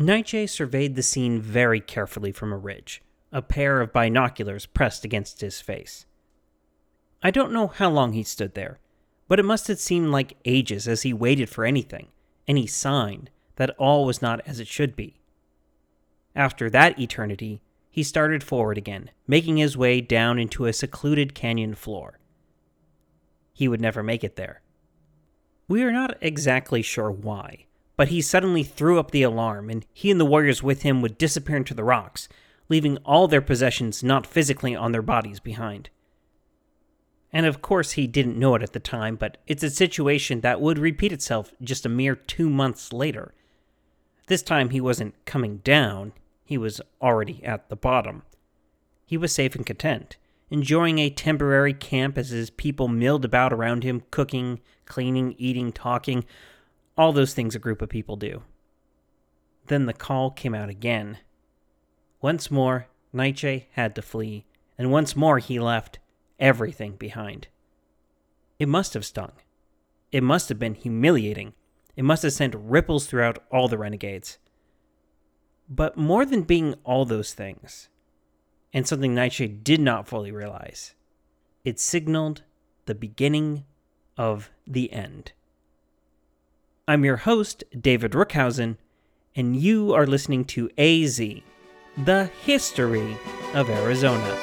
Naiche surveyed the scene very carefully from a ridge, a pair of binoculars pressed against his face. I don't know how long he stood there, but it must have seemed like ages as he waited for anything, any sign that all was not as it should be. After that eternity, he started forward again, making his way down into a secluded canyon floor. He would never make it there. We are not exactly sure why, but he suddenly threw up the alarm, and he and the warriors with him would disappear into the rocks, leaving all their possessions not physically on their bodies behind. And of course, he didn't know it at the time, but it's a situation that would repeat itself just a mere two months later. This time, he wasn't coming down, he was already at the bottom. He was safe and content, enjoying a temporary camp as his people milled about around him, cooking, cleaning, eating, talking, all those things a group of people do. Then the call came out again. Once more, Naiche had to flee, and once more he left everything behind. It must have stung. It must have been humiliating. It must have sent ripples throughout all the renegades. But more than being all those things, and something Naiche did not fully realize, it signaled the beginning of the end. I'm your host, David Rookhausen, and you are listening to AZ, the history of Arizona.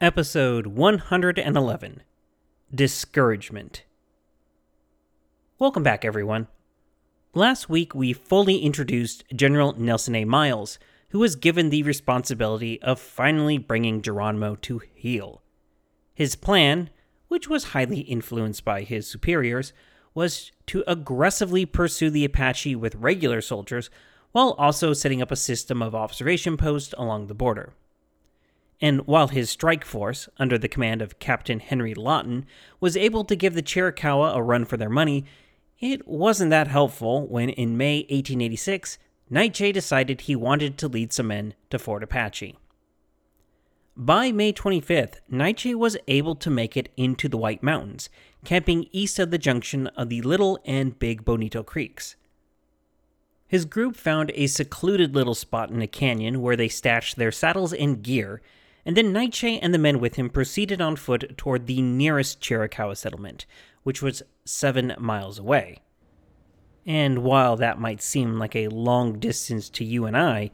Episode 111 Discouragement. Welcome back, everyone. Last week, we fully introduced General Nelson A. Miles, who was given the responsibility of finally bringing Geronimo to heel. His plan, which was highly influenced by his superiors, was to aggressively pursue the Apache with regular soldiers while also setting up a system of observation posts along the border and while his strike force, under the command of Captain Henry Lawton, was able to give the Chiricahua a run for their money, it wasn't that helpful when, in May 1886, Naiche decided he wanted to lead some men to Fort Apache. By May 25th, Naiche was able to make it into the White Mountains, camping east of the junction of the Little and Big Bonito Creeks. His group found a secluded little spot in a canyon where they stashed their saddles and gear and then Naiche and the men with him proceeded on foot toward the nearest Chiricahua settlement, which was seven miles away. And while that might seem like a long distance to you and I,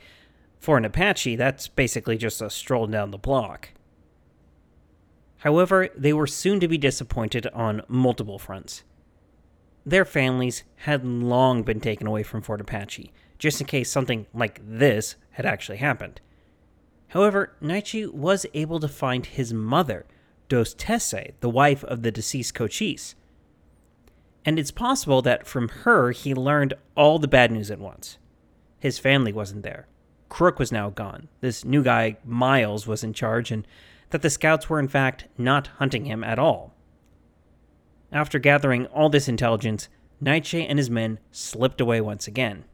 for an Apache, that's basically just a stroll down the block. However, they were soon to be disappointed on multiple fronts. Their families had long been taken away from Fort Apache, just in case something like this had actually happened. However, Naiche was able to find his mother, Dos-teh-seh, the wife of the deceased Cochise. And it's possible that from her he learned all the bad news at once. His family wasn't there. Crook was now gone. This new guy, Miles, was in charge, and that the scouts were in fact not hunting him at all. After gathering all this intelligence, Naiche and his men slipped away once again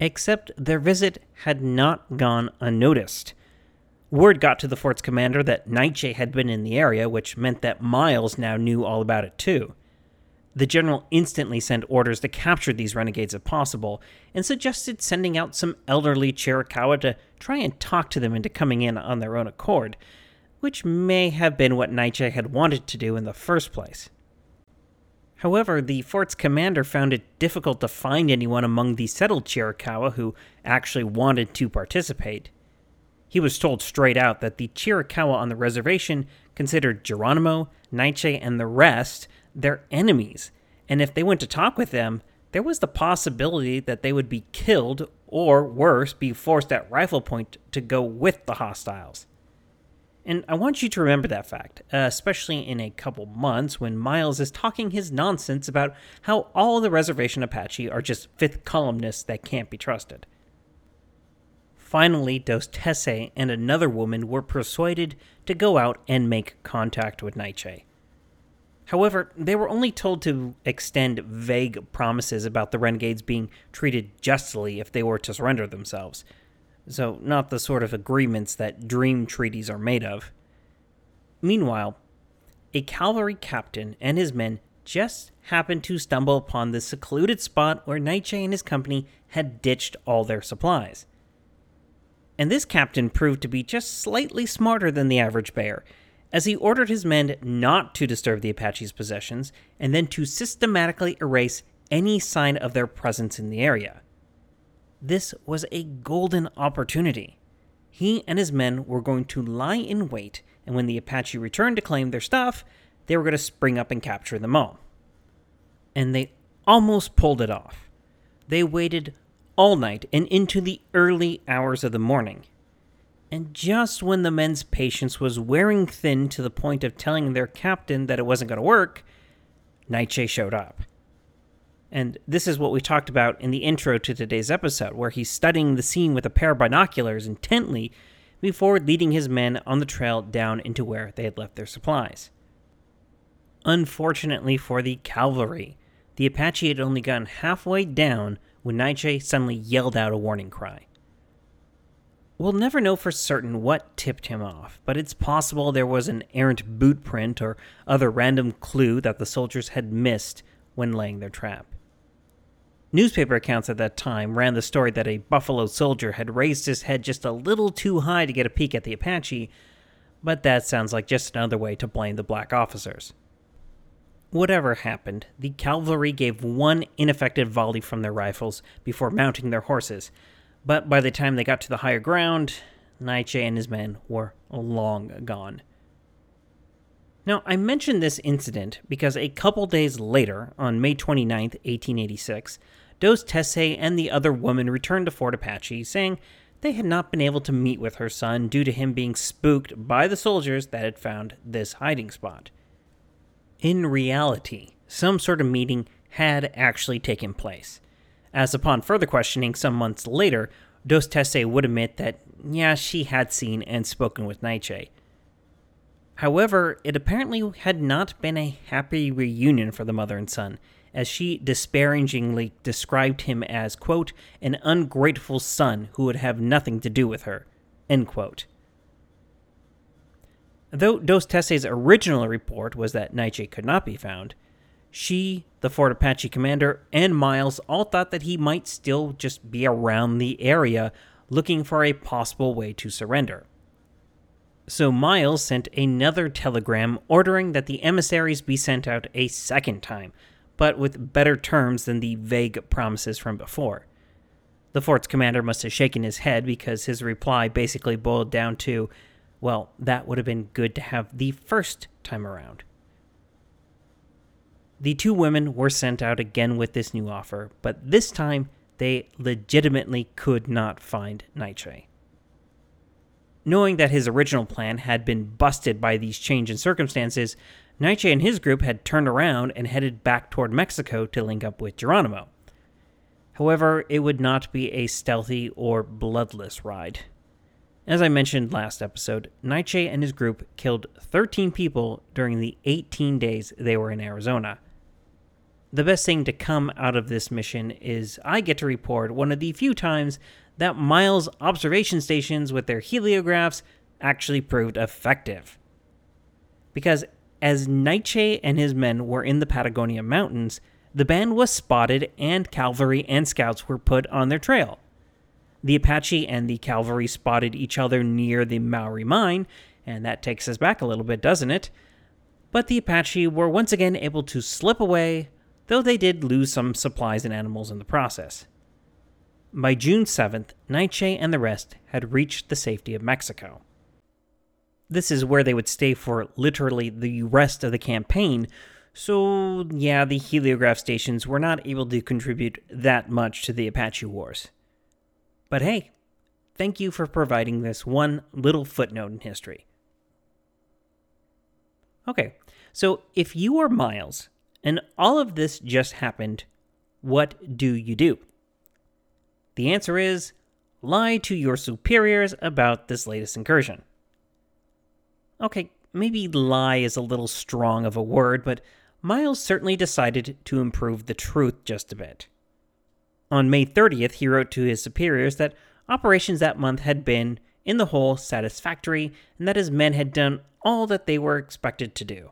except their visit had not gone unnoticed. Word got to the fort's commander that Naiche had been in the area, which meant that Miles now knew all about it too. The general instantly sent orders to capture these renegades if possible, and suggested sending out some elderly Chiricahua to try and talk to them into coming in on their own accord, which may have been what Naiche had wanted to do in the first place. However, the fort's commander found it difficult to find anyone among the settled Chiricahua who actually wanted to participate. He was told straight out that the Chiricahua on the reservation considered Geronimo, Naiche, and the rest their enemies, and if they went to talk with them, there was the possibility that they would be killed or, worse, be forced at rifle point to go with the hostiles. And I want you to remember that fact, uh, especially in a couple months when Miles is talking his nonsense about how all the reservation Apache are just fifth columnists that can't be trusted. Finally, Dos-teh-seh and another woman were persuaded to go out and make contact with Naiche. However, they were only told to extend vague promises about the renegades being treated justly if they were to surrender themselves, so not the sort of agreements that dream treaties are made of. Meanwhile, a cavalry captain and his men just happened to stumble upon the secluded spot where Naiche and his company had ditched all their supplies. And this captain proved to be just slightly smarter than the average bear, as he ordered his men not to disturb the Apache's possessions and then to systematically erase any sign of their presence in the area. This was a golden opportunity. He and his men were going to lie in wait, and when the Apache returned to claim their stuff, they were going to spring up and capture them all. And they almost pulled it off. They waited all night and into the early hours of the morning. And just when the men's patience was wearing thin to the point of telling their captain that it wasn't going to work, Naiche showed up. And this is what we talked about in the intro to today's episode, where he's studying the scene with a pair of binoculars intently before leading his men on the trail down into where they had left their supplies. Unfortunately for the cavalry, the Apache had only gotten halfway down when Naiche suddenly yelled out a warning cry. We'll never know for certain what tipped him off, but it's possible there was an errant boot print or other random clue that the soldiers had missed when laying their trap. Newspaper accounts at that time ran the story that a Buffalo soldier had raised his head just a little too high to get a peek at the Apache, but that sounds like just another way to blame the black officers. Whatever happened, the cavalry gave one ineffective volley from their rifles before mounting their horses, but by the time they got to the higher ground, Naiche and his men were long gone. Now, I mention this incident because a couple days later, on May 29, 1886, Dos-teh-seh and the other woman returned to Fort Apache, saying they had not been able to meet with her son due to him being spooked by the soldiers that had found this hiding spot. In reality, some sort of meeting had actually taken place, as upon further questioning some months later, Dos-teh-seh would admit that, yeah, she had seen and spoken with Naiche. However, it apparently had not been a happy reunion for the mother and son, as she disparagingly described him as, quote, an ungrateful son who would have nothing to do with her, end quote. Though Dos-teh-seh's original report was that Naiche could not be found, she, the Fort Apache commander, and Miles all thought that he might still just be around the area looking for a possible way to surrender. So Miles sent another telegram ordering that the emissaries be sent out a second time, but with better terms than the vague promises from before. The fort's commander must have shaken his head because his reply basically boiled down to, well, that would have been good to have the first time around. The two women were sent out again with this new offer, but this time they legitimately could not find Naiche. Knowing that his original plan had been busted by these change in circumstances, Naiche and his group had turned around and headed back toward Mexico to link up with Geronimo. However, it would not be a stealthy or bloodless ride. As I mentioned last episode, Naiche and his group killed 13 people during the 18 days they were in Arizona. The best thing to come out of this mission is I get to report one of the few times that Miles' observation stations with their heliographs actually proved effective. Because as Naiche and his men were in the Patagonia Mountains, the band was spotted and cavalry and scouts were put on their trail. The Apache and the cavalry spotted each other near the Mowry mine, and that takes us back a little bit, doesn't it? But the Apache were once again able to slip away, though they did lose some supplies and animals in the process. By June 7th, Naiche and the rest had reached the safety of Mexico. This is where they would stay for literally the rest of the campaign, so yeah, the heliograph stations were not able to contribute that much to the Apache Wars. But hey, thank you for providing this one little footnote in history. Okay, so if you are Miles and all of this just happened, what do you do? The answer is lie to your superiors about this latest incursion. Okay, maybe lie is a little strong of a word, but Miles certainly decided to improve the truth just a bit. On May 30th, he wrote to his superiors that operations that month had been, in the whole, satisfactory, and that his men had done all that they were expected to do.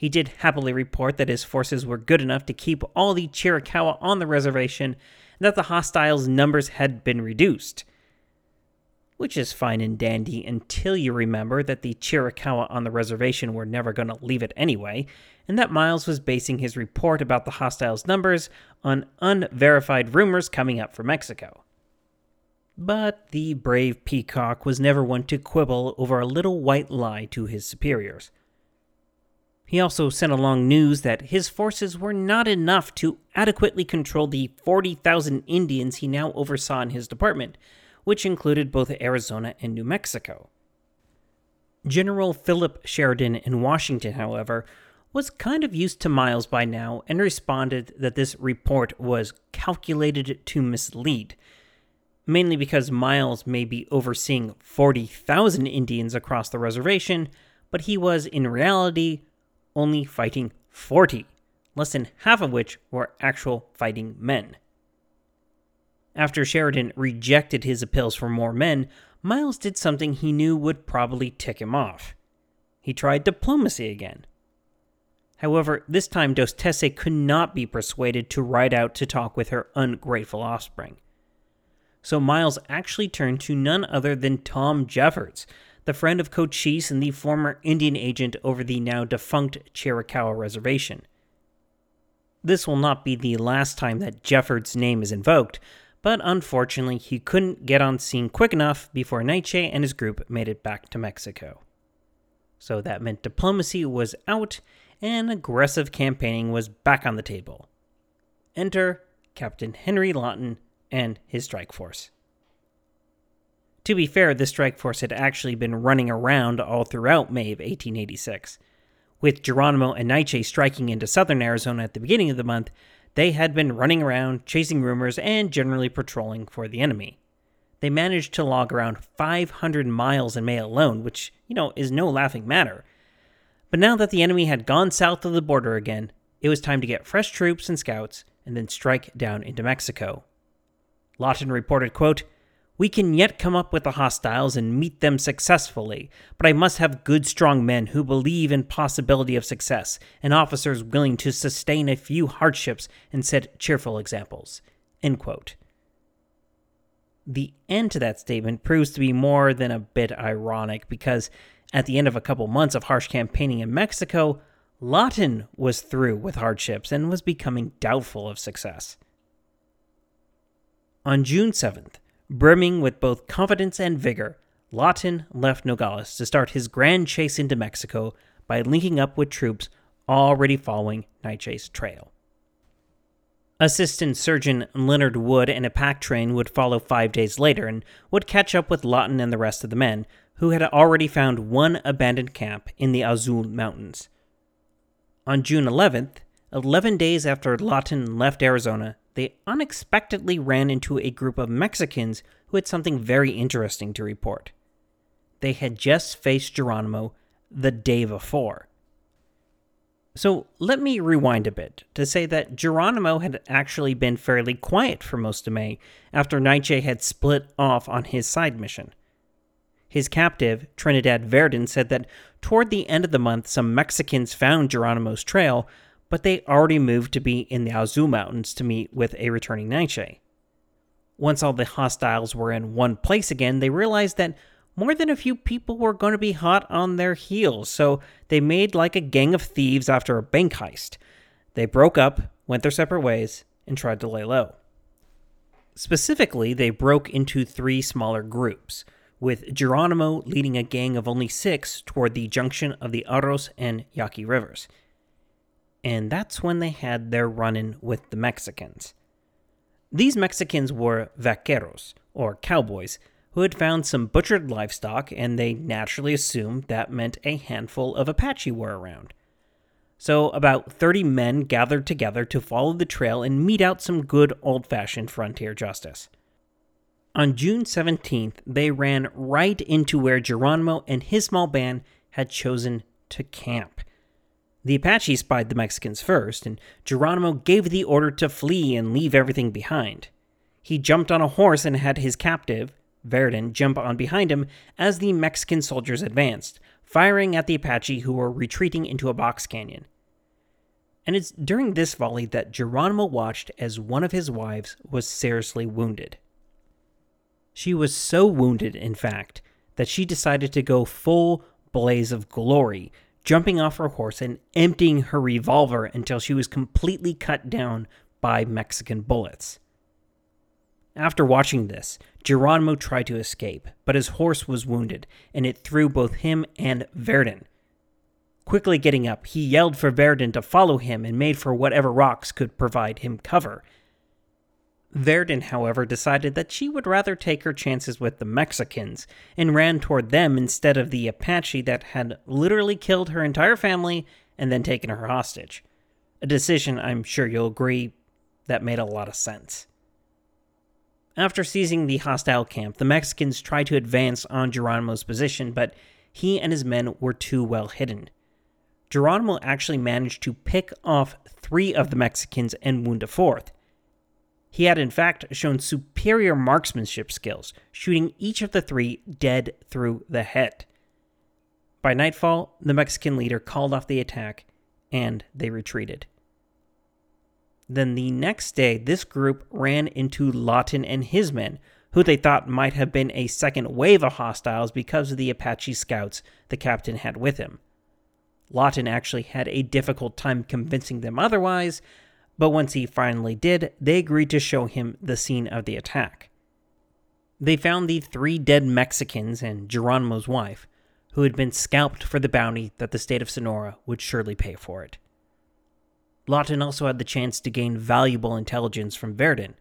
He did happily report that his forces were good enough to keep all the Chiricahua on the reservation and that the hostiles' numbers had been reduced. Which is fine and dandy until you remember that the Chiricahua on the reservation were never going to leave it anyway, and that Miles was basing his report about the hostiles' numbers on unverified rumors coming up from Mexico. But the brave Peacock was never one to quibble over a little white lie to his superiors. He also sent along news that his forces were not enough to adequately control the 40,000 Indians he now oversaw in his department, which included both Arizona and New Mexico. General Philip Sheridan in Washington, however, was kind of used to Miles by now and responded that this report was calculated to mislead, mainly because Miles may be overseeing 40,000 Indians across the reservation, but he was in reality only fighting 40, less than half of which were actual fighting men. After Sheridan rejected his appeals for more men, Miles did something he knew would probably tick him off. He tried diplomacy again. However, this time Dos could not be persuaded to ride out to talk with her ungrateful offspring. So Miles actually turned to none other than Tom Jeffords, the friend of Cochise and the former Indian agent over the now defunct Chiricahua Reservation. This will not be the last time that Jeffords' name is invoked, but unfortunately he couldn't get on scene quick enough before Naiche and his group made it back to Mexico. So that meant diplomacy was out and aggressive campaigning was back on the table. Enter Captain Henry Lawton and his strike force. To be fair, the strike force had actually been running around all throughout May of 1886. With Geronimo and Naiche striking into southern Arizona at the beginning of the month, they had been running around, chasing rumors, and generally patrolling for the enemy. They managed to log around 500 miles in May alone, which, you know, is no laughing matter. But now that the enemy had gone south of the border again, it was time to get fresh troops and scouts and then strike down into Mexico. Lawton reported, quote, we can yet come up with the hostiles and meet them successfully, but I must have good, strong men who believe in possibility of success, and officers willing to sustain a few hardships and set cheerful examples. The end to that statement proves to be more than a bit ironic because at the end of a couple months of harsh campaigning in Mexico, Lawton was through with hardships and was becoming doubtful of success. On June 7th, Brimming with both confidence and vigor, Lawton left Nogales to start his grand chase into Mexico by linking up with troops already following Naiche's trail. Assistant Surgeon Leonard Wood and a pack train would follow five days later and would catch up with Lawton and the rest of the men, who had already found one abandoned camp in the Azul Mountains. On June 11th, 11 days after Lawton left Arizona, they unexpectedly ran into a group of Mexicans who had something very interesting to report. They had just faced Geronimo the day before. So let me rewind a bit to say that Geronimo had actually been fairly quiet for most of May after Naiche had split off on his side mission. His captive, Trinidad Verdon, said that toward the end of the month, some Mexicans found Geronimo's trail, but they already moved to be in the Azul Mountains to meet with a returning Naiche. Once all the hostiles were in one place again, they realized that more than a few people were going to be hot on their heels, so they made like a gang of thieves after a bank heist. They broke up, went their separate ways, and tried to lay low. Specifically, they broke into three smaller groups, with Geronimo leading a gang of only six toward the junction of the Aros and Yaqui rivers and that's when they had their run in with the Mexicans. These Mexicans were vaqueros, or cowboys, who had found some butchered livestock, and they naturally assumed that meant a handful of Apache were around. So, about 30 men gathered together to follow the trail and mete out some good old fashioned frontier justice. On June 17th, they ran right into where Geronimo and his small band had chosen to camp. The Apache spied the Mexicans first, and Geronimo gave the order to flee and leave everything behind. He jumped on a horse and had his captive, Verdun, jump on behind him as the Mexican soldiers advanced, firing at the Apache who were retreating into a box canyon. And it's during this volley that Geronimo watched as one of his wives was seriously wounded. She was so wounded, in fact, that she decided to go full blaze of glory, jumping off her horse and emptying her revolver until she was completely cut down by Mexican bullets. After watching this, Geronimo tried to escape, but his horse was wounded, and it threw both him and Verdun. Quickly getting up, he yelled for Verdun to follow him and made for whatever rocks could provide him cover. Verdun, however, decided that she would rather take her chances with the Mexicans and ran toward them instead of the Apache that had literally killed her entire family and then taken her hostage. A decision I'm sure you'll agree that made a lot of sense. After seizing the hostile camp, the Mexicans tried to advance on Geronimo's position, but he and his men were too well hidden. Geronimo actually managed to pick off three of the Mexicans and wound a fourth. He had, in fact, shown superior marksmanship skills, shooting each of the three dead through the head. By nightfall, the Mexican leader called off the attack and they retreated. Then the next day, this group ran into Lawton and his men, who they thought might have been a second wave of hostiles because of the Apache scouts the captain had with him. Lawton actually had a difficult time convincing them otherwise, but once he finally did, they agreed to show him the scene of the attack. They found the three dead Mexicans and Geronimo's wife, who had been scalped for the bounty that the state of Sonora would surely pay for it. Lawton also had the chance to gain valuable intelligence from Verdun.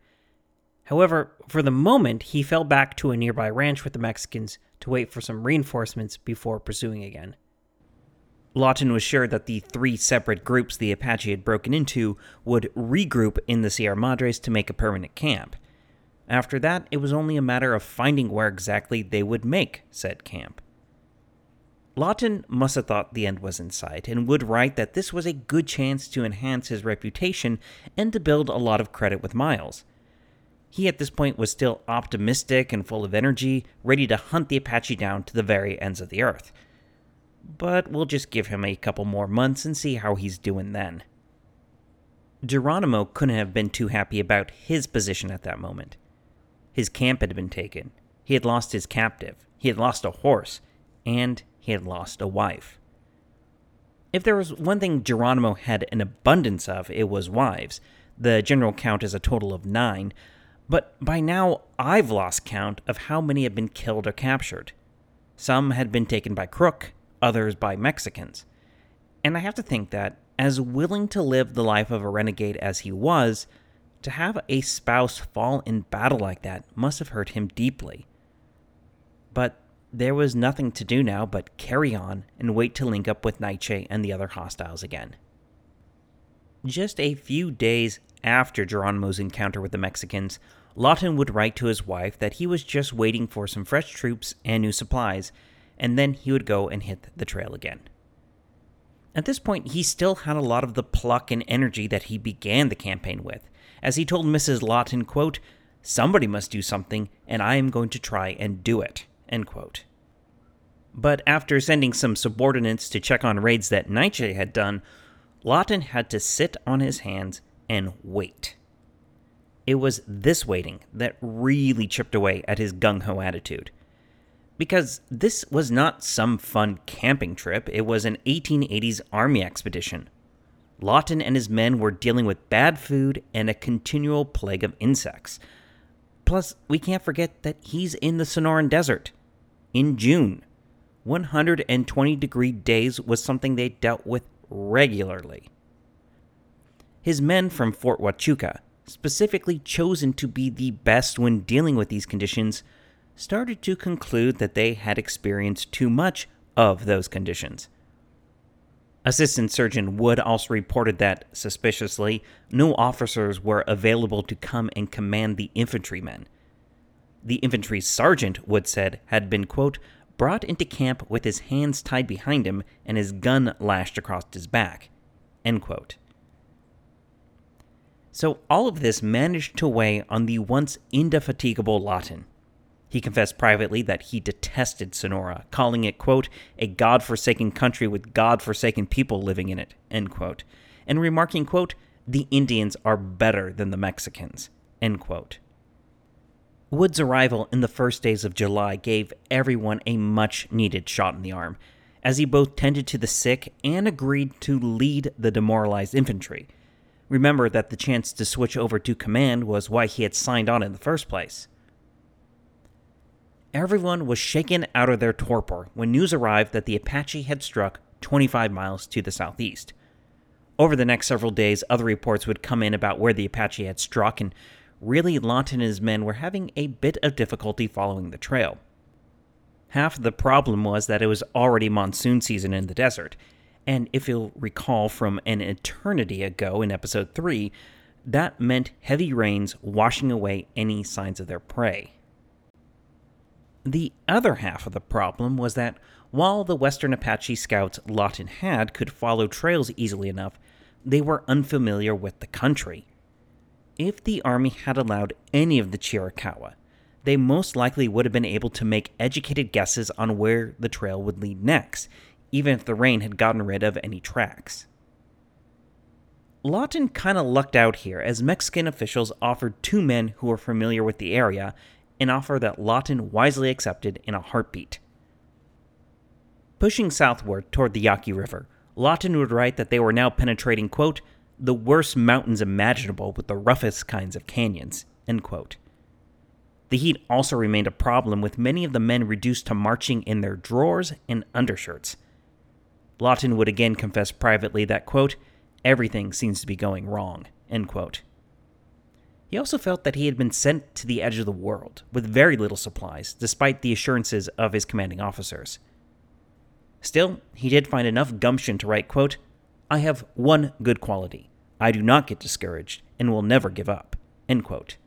However, for the moment, he fell back to a nearby ranch with the Mexicans to wait for some reinforcements before pursuing again. Lawton was sure that the three separate groups the Apache had broken into would regroup in the Sierra Madres to make a permanent camp. After that, it was only a matter of finding where exactly they would make said camp. Lawton must have thought the end was in sight and would write that this was a good chance to enhance his reputation and to build a lot of credit with Miles. He at this point was still optimistic and full of energy, ready to hunt the Apache down to the very ends of the earth but we'll just give him a couple more months and see how he's doing then. Geronimo couldn't have been too happy about his position at that moment. His camp had been taken, he had lost his captive, he had lost a horse, and he had lost a wife. If there was one thing Geronimo had an abundance of, it was wives. The general count is a total of nine, but by now I've lost count of how many had been killed or captured. Some had been taken by Crook, others by Mexicans. And I have to think that, as willing to live the life of a renegade as he was, to have a spouse fall in battle like that must have hurt him deeply. But there was nothing to do now but carry on and wait to link up with Naiche and the other hostiles again. Just a few days after Geronimo's encounter with the Mexicans, Lawton would write to his wife that he was just waiting for some fresh troops and new supplies, and then he would go and hit the trail again. At this point, he still had a lot of the pluck and energy that he began the campaign with, as he told Mrs. Lawton, quote, Somebody must do something, and I am going to try and do it, end quote. But after sending some subordinates to check on raids that Naiche had done, Lawton had to sit on his hands and wait. It was this waiting that really chipped away at his gung ho attitude because this was not some fun camping trip, it was an 1880s army expedition. Lawton and his men were dealing with bad food and a continual plague of insects. Plus, we can't forget that he's in the Sonoran Desert. In June, 120 degree days was something they dealt with regularly. His men from Fort Huachuca, specifically chosen to be the best when dealing with these conditions, started to conclude that they had experienced too much of those conditions. Assistant Surgeon Wood also reported that, suspiciously, no officers were available to come and command the infantrymen. The infantry sergeant, Wood said, had been, quote, brought into camp with his hands tied behind him and his gun lashed across his back, end quote. So all of this managed to weigh on the once indefatigable Lawton. He confessed privately that he detested Sonora, calling it, quote, a god-forsaken country with god-forsaken people living in it, end quote, and remarking, quote, the Indians are better than the Mexicans, end quote. Wood's arrival in the first days of July gave everyone a much needed shot in the arm, as he both tended to the sick and agreed to lead the demoralized infantry. Remember that the chance to switch over to command was why he had signed on in the first place. Everyone was shaken out of their torpor when news arrived that the Apache had struck 25 miles to the southeast. Over the next several days, other reports would come in about where the Apache had struck, and really, Lawton and his men were having a bit of difficulty following the trail. Half the problem was that it was already monsoon season in the desert, and if you'll recall from an eternity ago in episode 3, that meant heavy rains washing away any signs of their prey. The other half of the problem was that while the Western Apache scouts Lawton had could follow trails easily enough, they were unfamiliar with the country. If the army had allowed any of the Chiricahua, they most likely would have been able to make educated guesses on where the trail would lead next, even if the rain had gotten rid of any tracks. Lawton kind of lucked out here as Mexican officials offered two men who were familiar with the area an offer that Lawton wisely accepted in a heartbeat. Pushing southward toward the Yaqui River, Lawton would write that they were now penetrating, quote, the worst mountains imaginable with the roughest kinds of canyons, end quote. The heat also remained a problem with many of the men reduced to marching in their drawers and undershirts. Lawton would again confess privately that, quote, everything seems to be going wrong, end quote. He also felt that he had been sent to the edge of the world with very little supplies, despite the assurances of his commanding officers. Still, he did find enough gumption to write, quote, I have one good quality. I do not get discouraged and will never give up. End quote.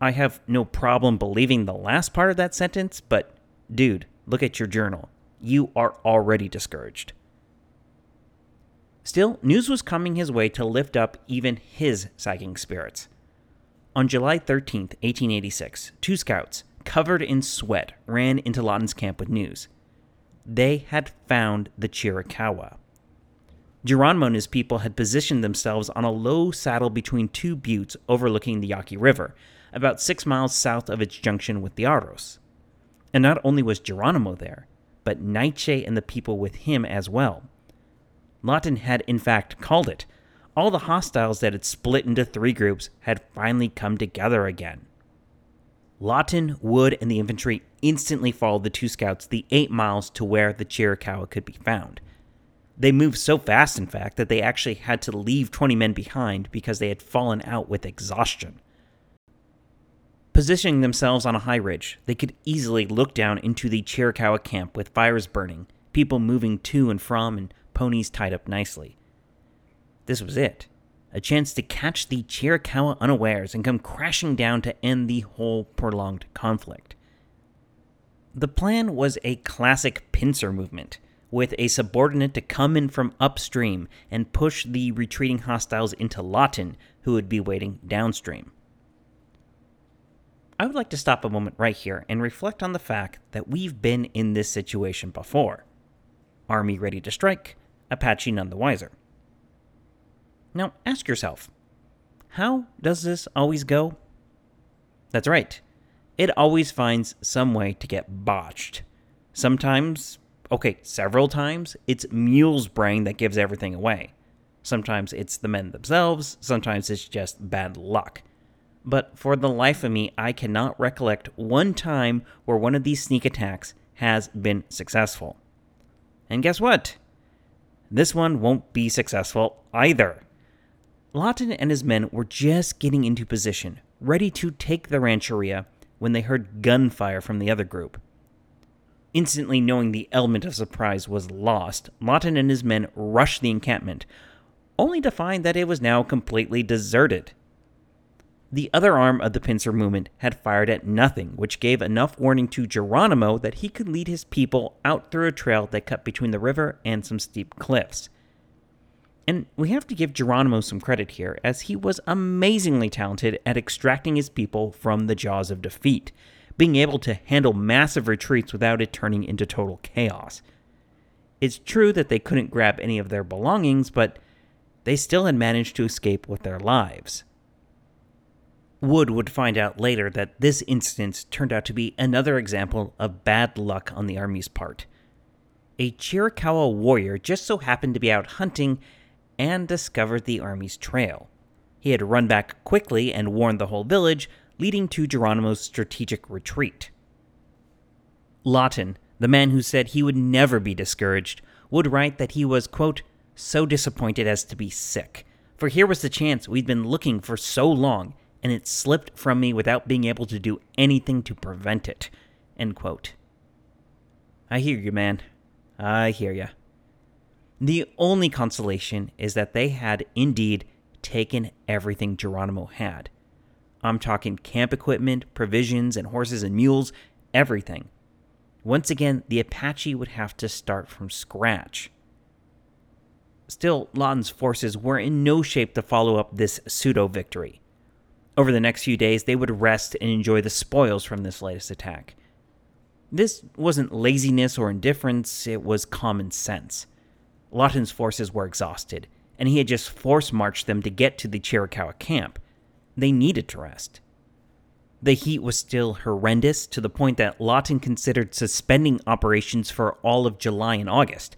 I have no problem believing the last part of that sentence, but dude, look at your journal. You are already discouraged. Still, news was coming his way to lift up even his sagging spirits. On July 13, 1886, two scouts, covered in sweat, ran into Lawton's camp with news. They had found the Chiricahua. Geronimo and his people had positioned themselves on a low saddle between two buttes overlooking the Yaqui River, about six miles south of its junction with the Aros. And not only was Geronimo there, but Naiche and the people with him as well. Lawton had in fact called it. All the hostiles that had split into three groups had finally come together again. Lawton, Wood, and the infantry instantly followed the two scouts the eight miles to where the Chiricahua could be found. They moved so fast, in fact, that they actually had to leave 20 men behind because they had fallen out with exhaustion. Positioning themselves on a high ridge, they could easily look down into the Chiricahua camp with fires burning, people moving to and from, and ponies tied up nicely. This was it a chance to catch the Chiricahua unawares and come crashing down to end the whole prolonged conflict. The plan was a classic pincer movement, with a subordinate to come in from upstream and push the retreating hostiles into Lawton, who would be waiting downstream. I would like to stop a moment right here and reflect on the fact that we've been in this situation before. Army ready to strike, Apache none the wiser. Now ask yourself, how does this always go? That's right, it always finds some way to get botched. Sometimes, okay, several times, it's Mule's brain that gives everything away. Sometimes it's the men themselves, sometimes it's just bad luck but for the life of me, I cannot recollect one time where one of these sneak attacks has been successful. And guess what? This one won't be successful either. Lawton and his men were just getting into position, ready to take the rancheria, when they heard gunfire from the other group. Instantly knowing the element of surprise was lost, Lawton and his men rushed the encampment, only to find that it was now completely deserted. The other arm of the pincer movement had fired at nothing, which gave enough warning to Geronimo that he could lead his people out through a trail that cut between the river and some steep cliffs. And we have to give Geronimo some credit here, as he was amazingly talented at extracting his people from the jaws of defeat, being able to handle massive retreats without it turning into total chaos. It's true that they couldn't grab any of their belongings, but they still had managed to escape with their lives. Wood would find out later that this instance turned out to be another example of bad luck on the Army's part. A Chiricahua warrior just so happened to be out hunting and discovered the army's trail. He had run back quickly and warned the whole village, leading to Geronimo's strategic retreat. Lawton, the man who said he would never be discouraged, would write that he was, quote, so disappointed as to be sick. For here was the chance we'd been looking for so long, and it slipped from me without being able to do anything to prevent it. End quote. I hear you, man. I hear you. The only consolation is that they had indeed taken everything Geronimo had. I'm talking camp equipment, provisions, and horses and mules, everything. Once again, the Apache would have to start from scratch. Still, Lawton's forces were in no shape to follow up this pseudo victory. Over the next few days, they would rest and enjoy the spoils from this latest attack. This wasn't laziness or indifference, it was common sense. Lawton's forces were exhausted, and he had just force marched them to get to the Chiricahua camp. They needed to rest. The heat was still horrendous to the point that Lawton considered suspending operations for all of July and August.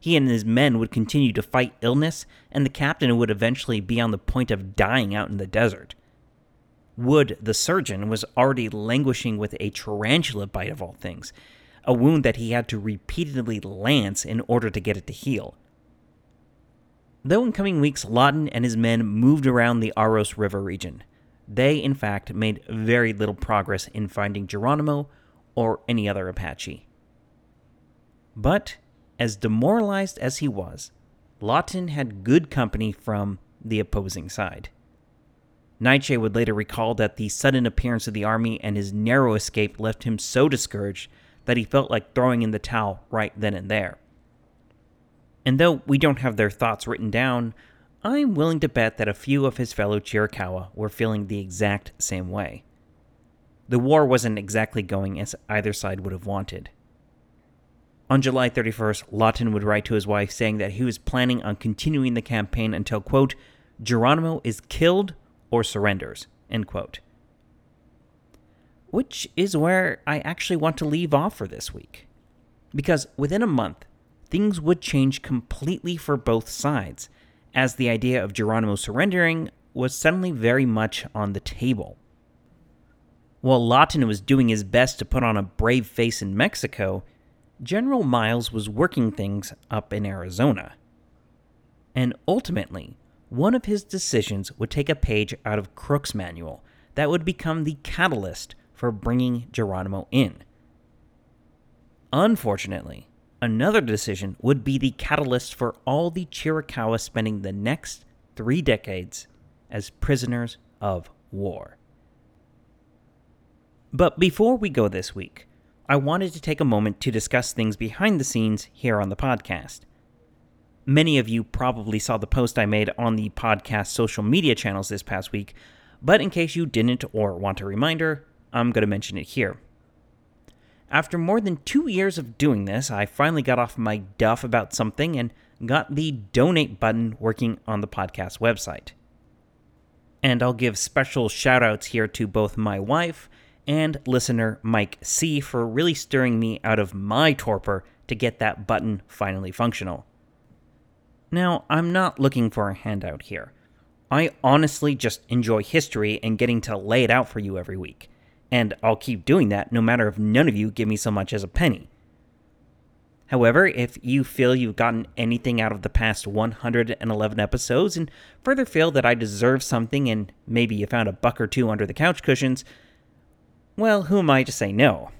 He and his men would continue to fight illness, and the captain would eventually be on the point of dying out in the desert. Wood, the surgeon, was already languishing with a tarantula bite of all things, a wound that he had to repeatedly lance in order to get it to heal. Though in coming weeks Lawton and his men moved around the Aros River region, they in fact made very little progress in finding Geronimo or any other Apache. But, as demoralized as he was, Lawton had good company from the opposing side. Naiche would later recall that the sudden appearance of the army and his narrow escape left him so discouraged that he felt like throwing in the towel right then and there. And though we don't have their thoughts written down, I'm willing to bet that a few of his fellow Chiricahua were feeling the exact same way. The war wasn't exactly going as either side would have wanted. On July 31st, Lawton would write to his wife saying that he was planning on continuing the campaign until, quote, Geronimo is killed or surrenders, end quote which is where I actually want to leave off for this week. Because within a month, things would change completely for both sides, as the idea of Geronimo surrendering was suddenly very much on the table. While Lawton was doing his best to put on a brave face in Mexico, General Miles was working things up in Arizona. And ultimately, one of his decisions would take a page out of Crook's manual that would become the catalyst for bringing Geronimo in. Unfortunately, another decision would be the catalyst for all the Chiricahua spending the next three decades as prisoners of war. But before we go this week, I wanted to take a moment to discuss things behind the scenes here on the podcast. Many of you probably saw the post I made on the podcast social media channels this past week, but in case you didn't or want a reminder, I'm going to mention it here. After more than two years of doing this, I finally got off my duff about something and got the donate button working on the podcast website. And I'll give special shout outs here to both my wife and listener Mike C for really stirring me out of my torpor to get that button finally functional. Now, I'm not looking for a handout here. I honestly just enjoy history and getting to lay it out for you every week and I'll keep doing that no matter if none of you give me so much as a penny. However, if you feel you've gotten anything out of the past 111 episodes and further feel that I deserve something and maybe you found a buck or two under the couch cushions, well, who am I to say no?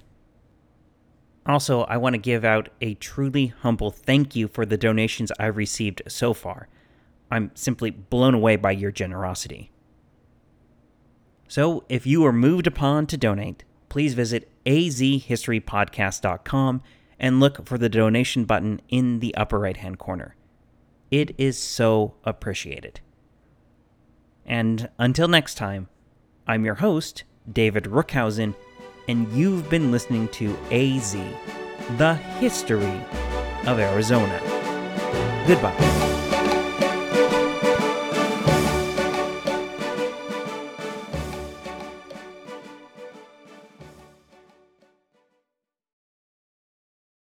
Also, I want to give out a truly humble thank you for the donations I've received so far. I'm simply blown away by your generosity. So, if you are moved upon to donate, please visit azhistorypodcast.com and look for the donation button in the upper right hand corner. It is so appreciated. And until next time, I'm your host, David Rookhausen, and you've been listening to AZ, the history of Arizona. Goodbye.